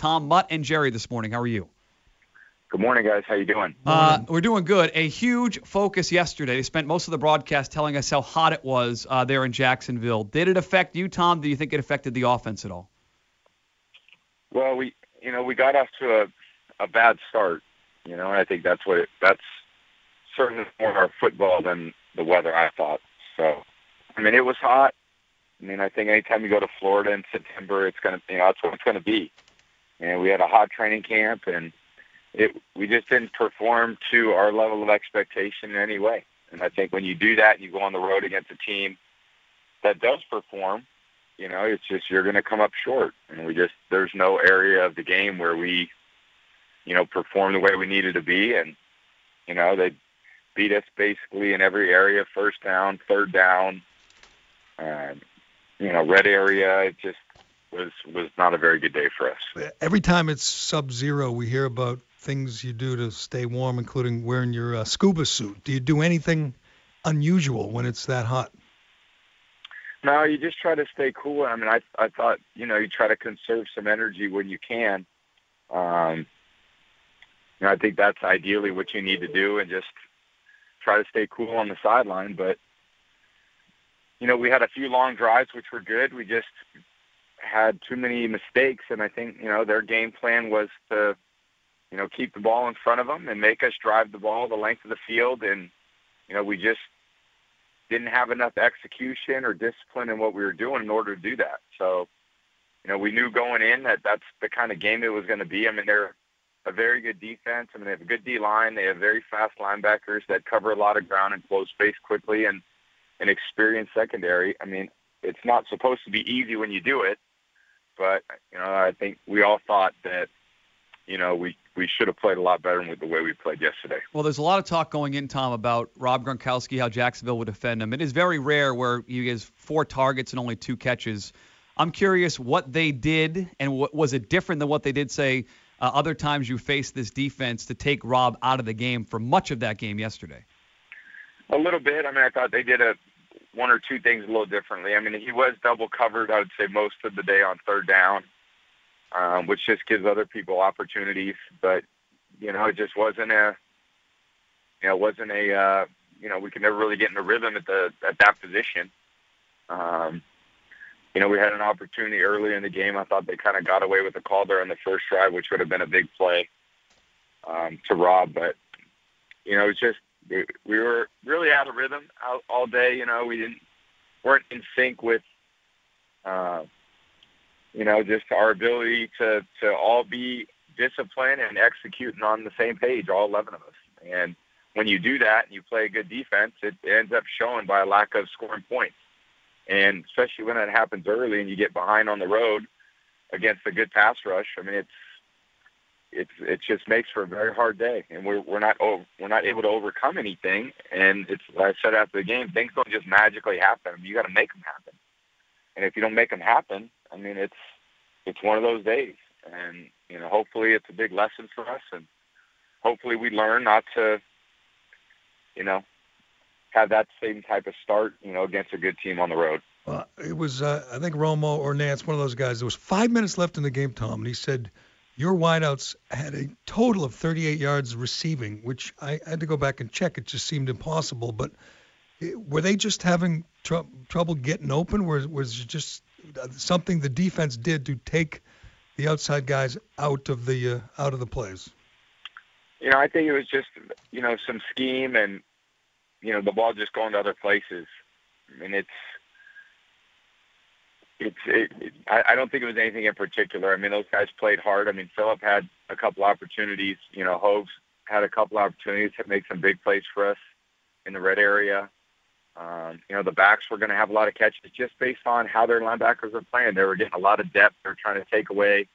Tom, Mutt, and Jerry this morning. How are you? Good morning, guys. How you doing? Uh, we're doing good. A huge focus yesterday. They spent most of the broadcast telling us how hot it was uh, there in Jacksonville. Did it affect you, Tom? Do you think it affected the offense at all? Well, we you know we got off to a a bad start. You know, and I think that's what it, that's certainly more our football than the weather. I thought so. I mean, it was hot. I mean, I think anytime you go to Florida in September, it's gonna you know that's what it's gonna be. And we had a hot training camp and it we just didn't perform to our level of expectation in any way. And I think when you do that you go on the road against a team that does perform, you know, it's just you're going to come up short. And we just there's no area of the game where we, you know, perform the way we needed to be. And you know, they beat us basically in every area: first down, third down, uh, you know, red area. It just was was not a very good day for us. Every time it's sub-zero, we hear about things you do to stay warm, including wearing your uh, scuba suit. Do you do anything unusual when it's that hot? No, you just try to stay cool. I mean, I I thought you know you try to conserve some energy when you can. Um, you know, I think that's ideally what you need to do, and just try to stay cool on the sideline. But you know, we had a few long drives which were good. We just had too many mistakes, and I think you know their game plan was to you know, keep the ball in front of them and make us drive the ball the length of the field. And, you know, we just didn't have enough execution or discipline in what we were doing in order to do that. So, you know, we knew going in that that's the kind of game it was going to be. I mean, they're a very good defense. I mean, they have a good D line. They have very fast linebackers that cover a lot of ground and close space quickly and an experienced secondary. I mean, it's not supposed to be easy when you do it, but, you know, I think we all thought that, you know, we we should have played a lot better with the way we played yesterday. Well, there's a lot of talk going in, Tom, about Rob Gronkowski, how Jacksonville would defend him. It is very rare where he has four targets and only two catches. I'm curious what they did, and what, was it different than what they did, say, uh, other times you faced this defense to take Rob out of the game for much of that game yesterday? A little bit. I mean, I thought they did a one or two things a little differently. I mean, he was double covered, I would say, most of the day on third down um, which just gives other people opportunities. But you know, it just wasn't a you know, wasn't a uh, you know, we could never really get in a rhythm at the at that position. Um, you know, we had an opportunity early in the game. I thought they kind of got away with the call there on the first drive, which would have been a big play um, to Rob. But you know, it's just we, we were really out of rhythm out all day. You know, we didn't weren't in sync with uh, you know, just our ability to to all be disciplined and executing on the same page, all 11 of us. And when you do that and you play a good defense, it ends up showing by a lack of scoring points. And especially when it happens early and you get behind on the road against a good pass rush, I mean, it's it's it just makes for a very hard day, and we're we're not oh, we're not able to overcome anything. And it's like I said after the game, things don't just magically happen. You got to make them happen. And if you don't make them happen, I mean, it's it's one of those days, and you know, hopefully, it's a big lesson for us, and hopefully, we learn not to, you know, have that same type of start, you know, against a good team on the road. Well, it was, uh, I think Romo or Nance, one of those guys. There was five minutes left in the game, Tom, and he said your wideouts had a total of 38 yards receiving, which I had to go back and check. It just seemed impossible. But were they just having tr- trouble getting open? Was was it just something the defense did to take the outside guys out of the uh, out of the plays? You know, I think it was just you know some scheme and you know the ball just going to other places. I mean, it's it's it, it, I, I don't think it was anything in particular. I mean, those guys played hard. I mean, Phillip had a couple opportunities. You know, Hoves had a couple opportunities to make some big plays for us in the red area. Um, you know, the backs were going to have a lot of catches just based on how their linebackers are playing. They were getting a lot of depth. They were trying to take away,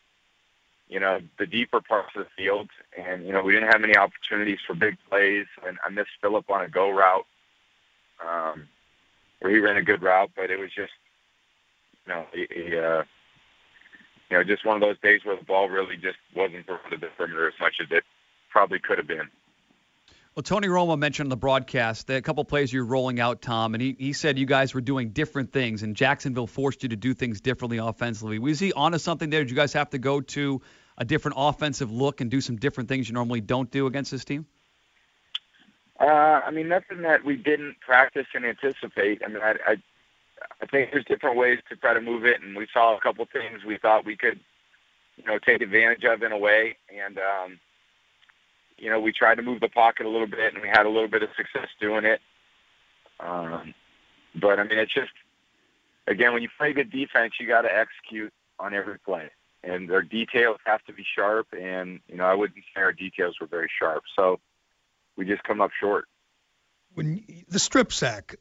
you know, the deeper parts of the field. And, you know, we didn't have many opportunities for big plays. And I missed Phillip on a go route um, where he ran a good route, but it was just, you know, he, he, uh, you know, just one of those days where the ball really just wasn't for the perimeter as much as it probably could have been. Well, Tony Romo mentioned on the broadcast that a couple plays you're rolling out, Tom, and he, he said you guys were doing different things, and Jacksonville forced you to do things differently offensively. Was he onto something there? Did you guys have to go to a different offensive look and do some different things you normally don't do against this team? Uh, I mean, nothing that we didn't practice and anticipate. I mean, I, I, I think there's different ways to try to move it, and we saw a couple things we thought we could, you know, take advantage of in a way, and um, you know, we tried to move the pocket a little bit, and we had a little bit of success doing it. Um, but I mean, it's just again, when you play good defense, you got to execute on every play, and their details have to be sharp. And you know, I wouldn't say our details were very sharp, so we just come up short. When the strip sack,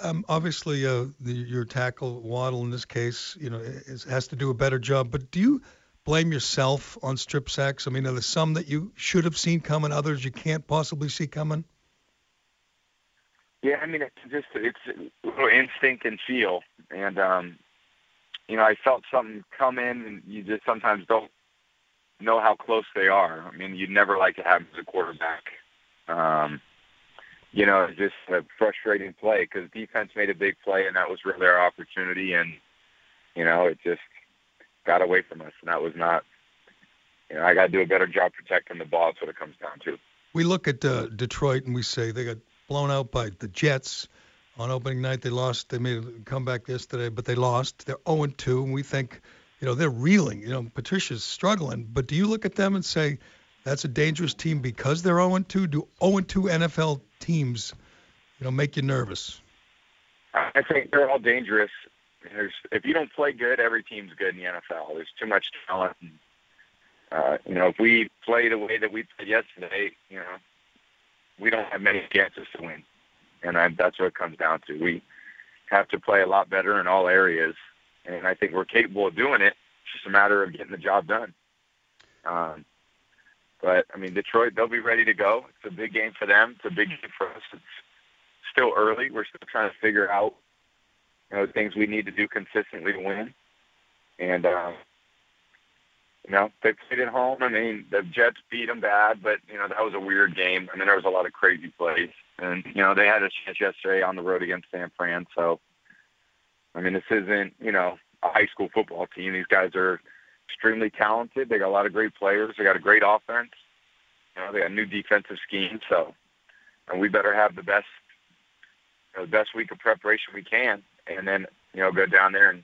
um, obviously uh, the, your tackle Waddle in this case, you know, is, has to do a better job. But do you blame yourself on strip sacks? I mean, are there some that you should have seen coming, others you can't possibly see coming? Yeah, I mean, it's just it's little instinct and feel, and um, you know, I felt something come in, and you just sometimes don't know how close they are. I mean, you'd never like to have them as a quarterback. Um, you know, it's just a frustrating play because defense made a big play, and that was really our opportunity, and you know, it just got away from us, and that was not. You know, I got to do a better job protecting the ball. That's what it comes down to. We look at uh, Detroit and we say they got blown out by the Jets on opening night. They lost. They made a comeback yesterday, but they lost. They're 0-2, and we think, you know, they're reeling. You know, Patricia's struggling. But do you look at them and say that's a dangerous team because they're 0-2? Do 0-2 NFL teams, you know, make you nervous? I think they're all dangerous. There's, if you don't play good, every team's good in the NFL. There's too much talent. And, uh, you know, if we play the way that we played yesterday, you know, we don't have many chances to win, and I, that's what it comes down to. We have to play a lot better in all areas, and I think we're capable of doing it. It's just a matter of getting the job done. Um, but I mean, Detroit, they'll be ready to go. It's a big game for them. It's a big game for us. It's still early. We're still trying to figure out you know things we need to do consistently to win, and. Uh, you know, they played at home. I mean, the Jets beat them bad, but you know that was a weird game. I mean, there was a lot of crazy plays, and you know they had a chance yesterday on the road against San Fran. So, I mean, this isn't you know a high school football team. These guys are extremely talented. They got a lot of great players. They got a great offense. You know, they got a new defensive scheme. So, and we better have the best, you know, the best week of preparation we can, and then you know go down there and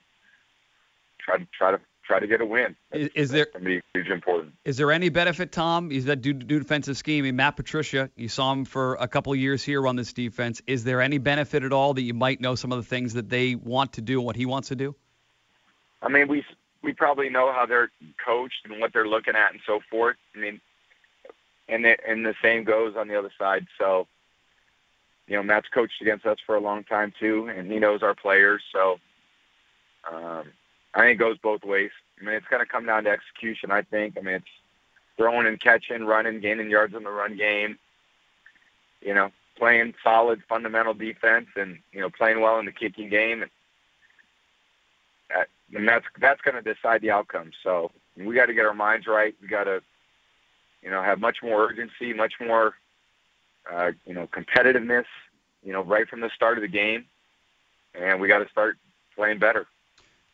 try to try to try to get a win. Is, is there going to be huge important? Is there any benefit, Tom? Is that due to defensive scheme? I mean, Matt Patricia, you saw him for a couple of years here on this defense. Is there any benefit at all that you might know some of the things that they want to do and what he wants to do? I mean, we we probably know how they're coached and what they're looking at and so forth. I mean, and it, and the same goes on the other side. So, you know, Matt's coached against us for a long time too, and he knows our players. So, um, I think it goes both ways. I mean, it's going to come down to execution. I think. I mean, it's throwing and catching, running, gaining yards in the run game. You know, playing solid fundamental defense, and you know, playing well in the kicking game. And, and that's that's going to decide the outcome. So we got to get our minds right. We got to, you know, have much more urgency, much more, uh, you know, competitiveness. You know, right from the start of the game, and we got to start playing better.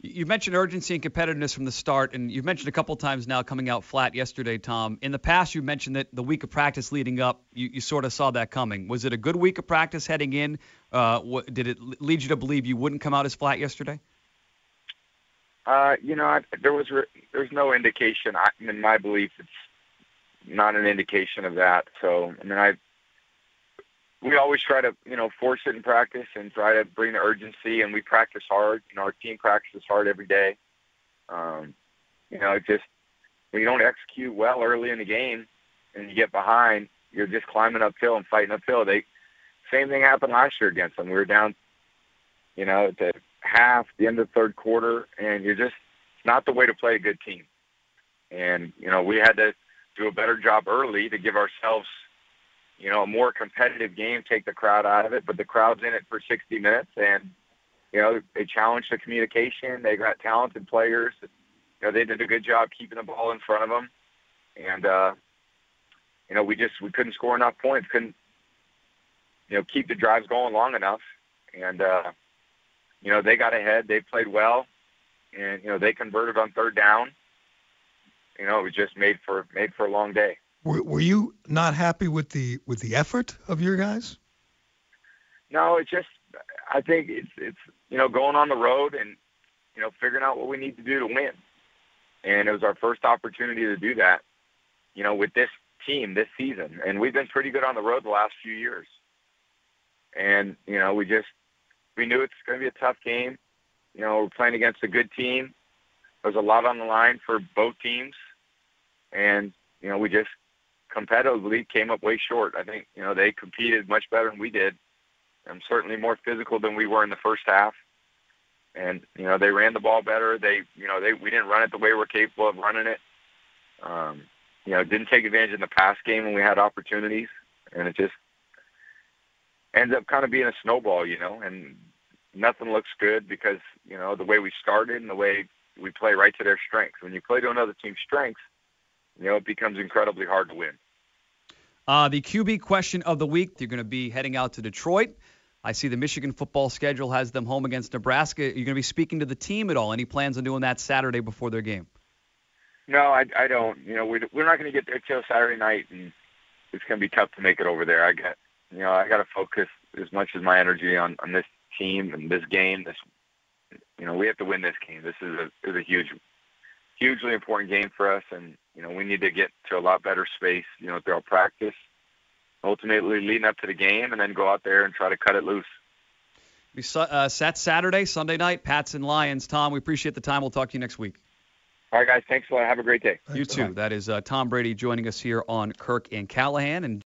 You mentioned urgency and competitiveness from the start, and you've mentioned a couple times now coming out flat yesterday, Tom. In the past, you mentioned that the week of practice leading up, you, you sort of saw that coming. Was it a good week of practice heading in? Uh, what, did it lead you to believe you wouldn't come out as flat yesterday? Uh, you know, I, there was re- there's no indication. I, in my belief, it's not an indication of that. So, I mean, I we always try to, you know, force it in practice and try to bring the urgency. And we practice hard. You know, our team practices hard every day. Um, you know, just when you don't execute well early in the game and you get behind, you're just climbing uphill and fighting uphill. They same thing happened last year against them. We were down, you know, the half, the end of the third quarter, and you're just not the way to play a good team. And you know, we had to do a better job early to give ourselves you know, a more competitive game, take the crowd out of it. But the crowd's in it for 60 minutes, and you know, they challenged the communication. They got talented players. You know, they did a good job keeping the ball in front of them, and uh, you know, we just we couldn't score enough points. Couldn't you know keep the drives going long enough, and uh, you know, they got ahead. They played well, and you know, they converted on third down. you know, it was just made for made for a long day. Were, were you not happy with the with the effort of your guys? No, it's just I think it's it's you know going on the road and you know figuring out what we need to do to win, and it was our first opportunity to do that. You know, with this team this season, and we've been pretty good on the road the last few years. And you know, we just we knew it's going to be a tough game. You know, we're playing against a good team. There's a lot on the line for both teams, and you know, we just competitively came up way short. I think you know they competed much better than we did. I'm certainly more physical than we were in the first half. And you know they ran the ball better. They you know they we didn't run it the way we're capable of running it. Um, you know didn't take advantage in the pass game when we had opportunities, and it just ends up kind of being a snowball, you know. And nothing looks good because you know the way we started and the way we play right to their strengths. When you play to another team's strengths, you know it becomes incredibly hard to win. Uh, the QB question of the week. You're going to be heading out to Detroit. I see the Michigan football schedule has them home against Nebraska. You're going to be speaking to the team at all? Any plans on doing that Saturday before their game? No, I, I don't. You know, we, we're not going to get there till Saturday night, and it's going to be tough to make it over there. I got, you know, I got to focus as much as my energy on on this team and this game. This, you know, we have to win this game. This is a is a huge, hugely important game for us, and you know, we need to get to a lot better space. You know, throughout practice ultimately leading up to the game, and then go out there and try to cut it loose. We uh, sat Saturday, Sunday night, Pats and Lions. Tom, we appreciate the time. We'll talk to you next week. All right, guys. Thanks a lot. Have a great day. You too. That is uh, Tom Brady joining us here on Kirk and Callahan. And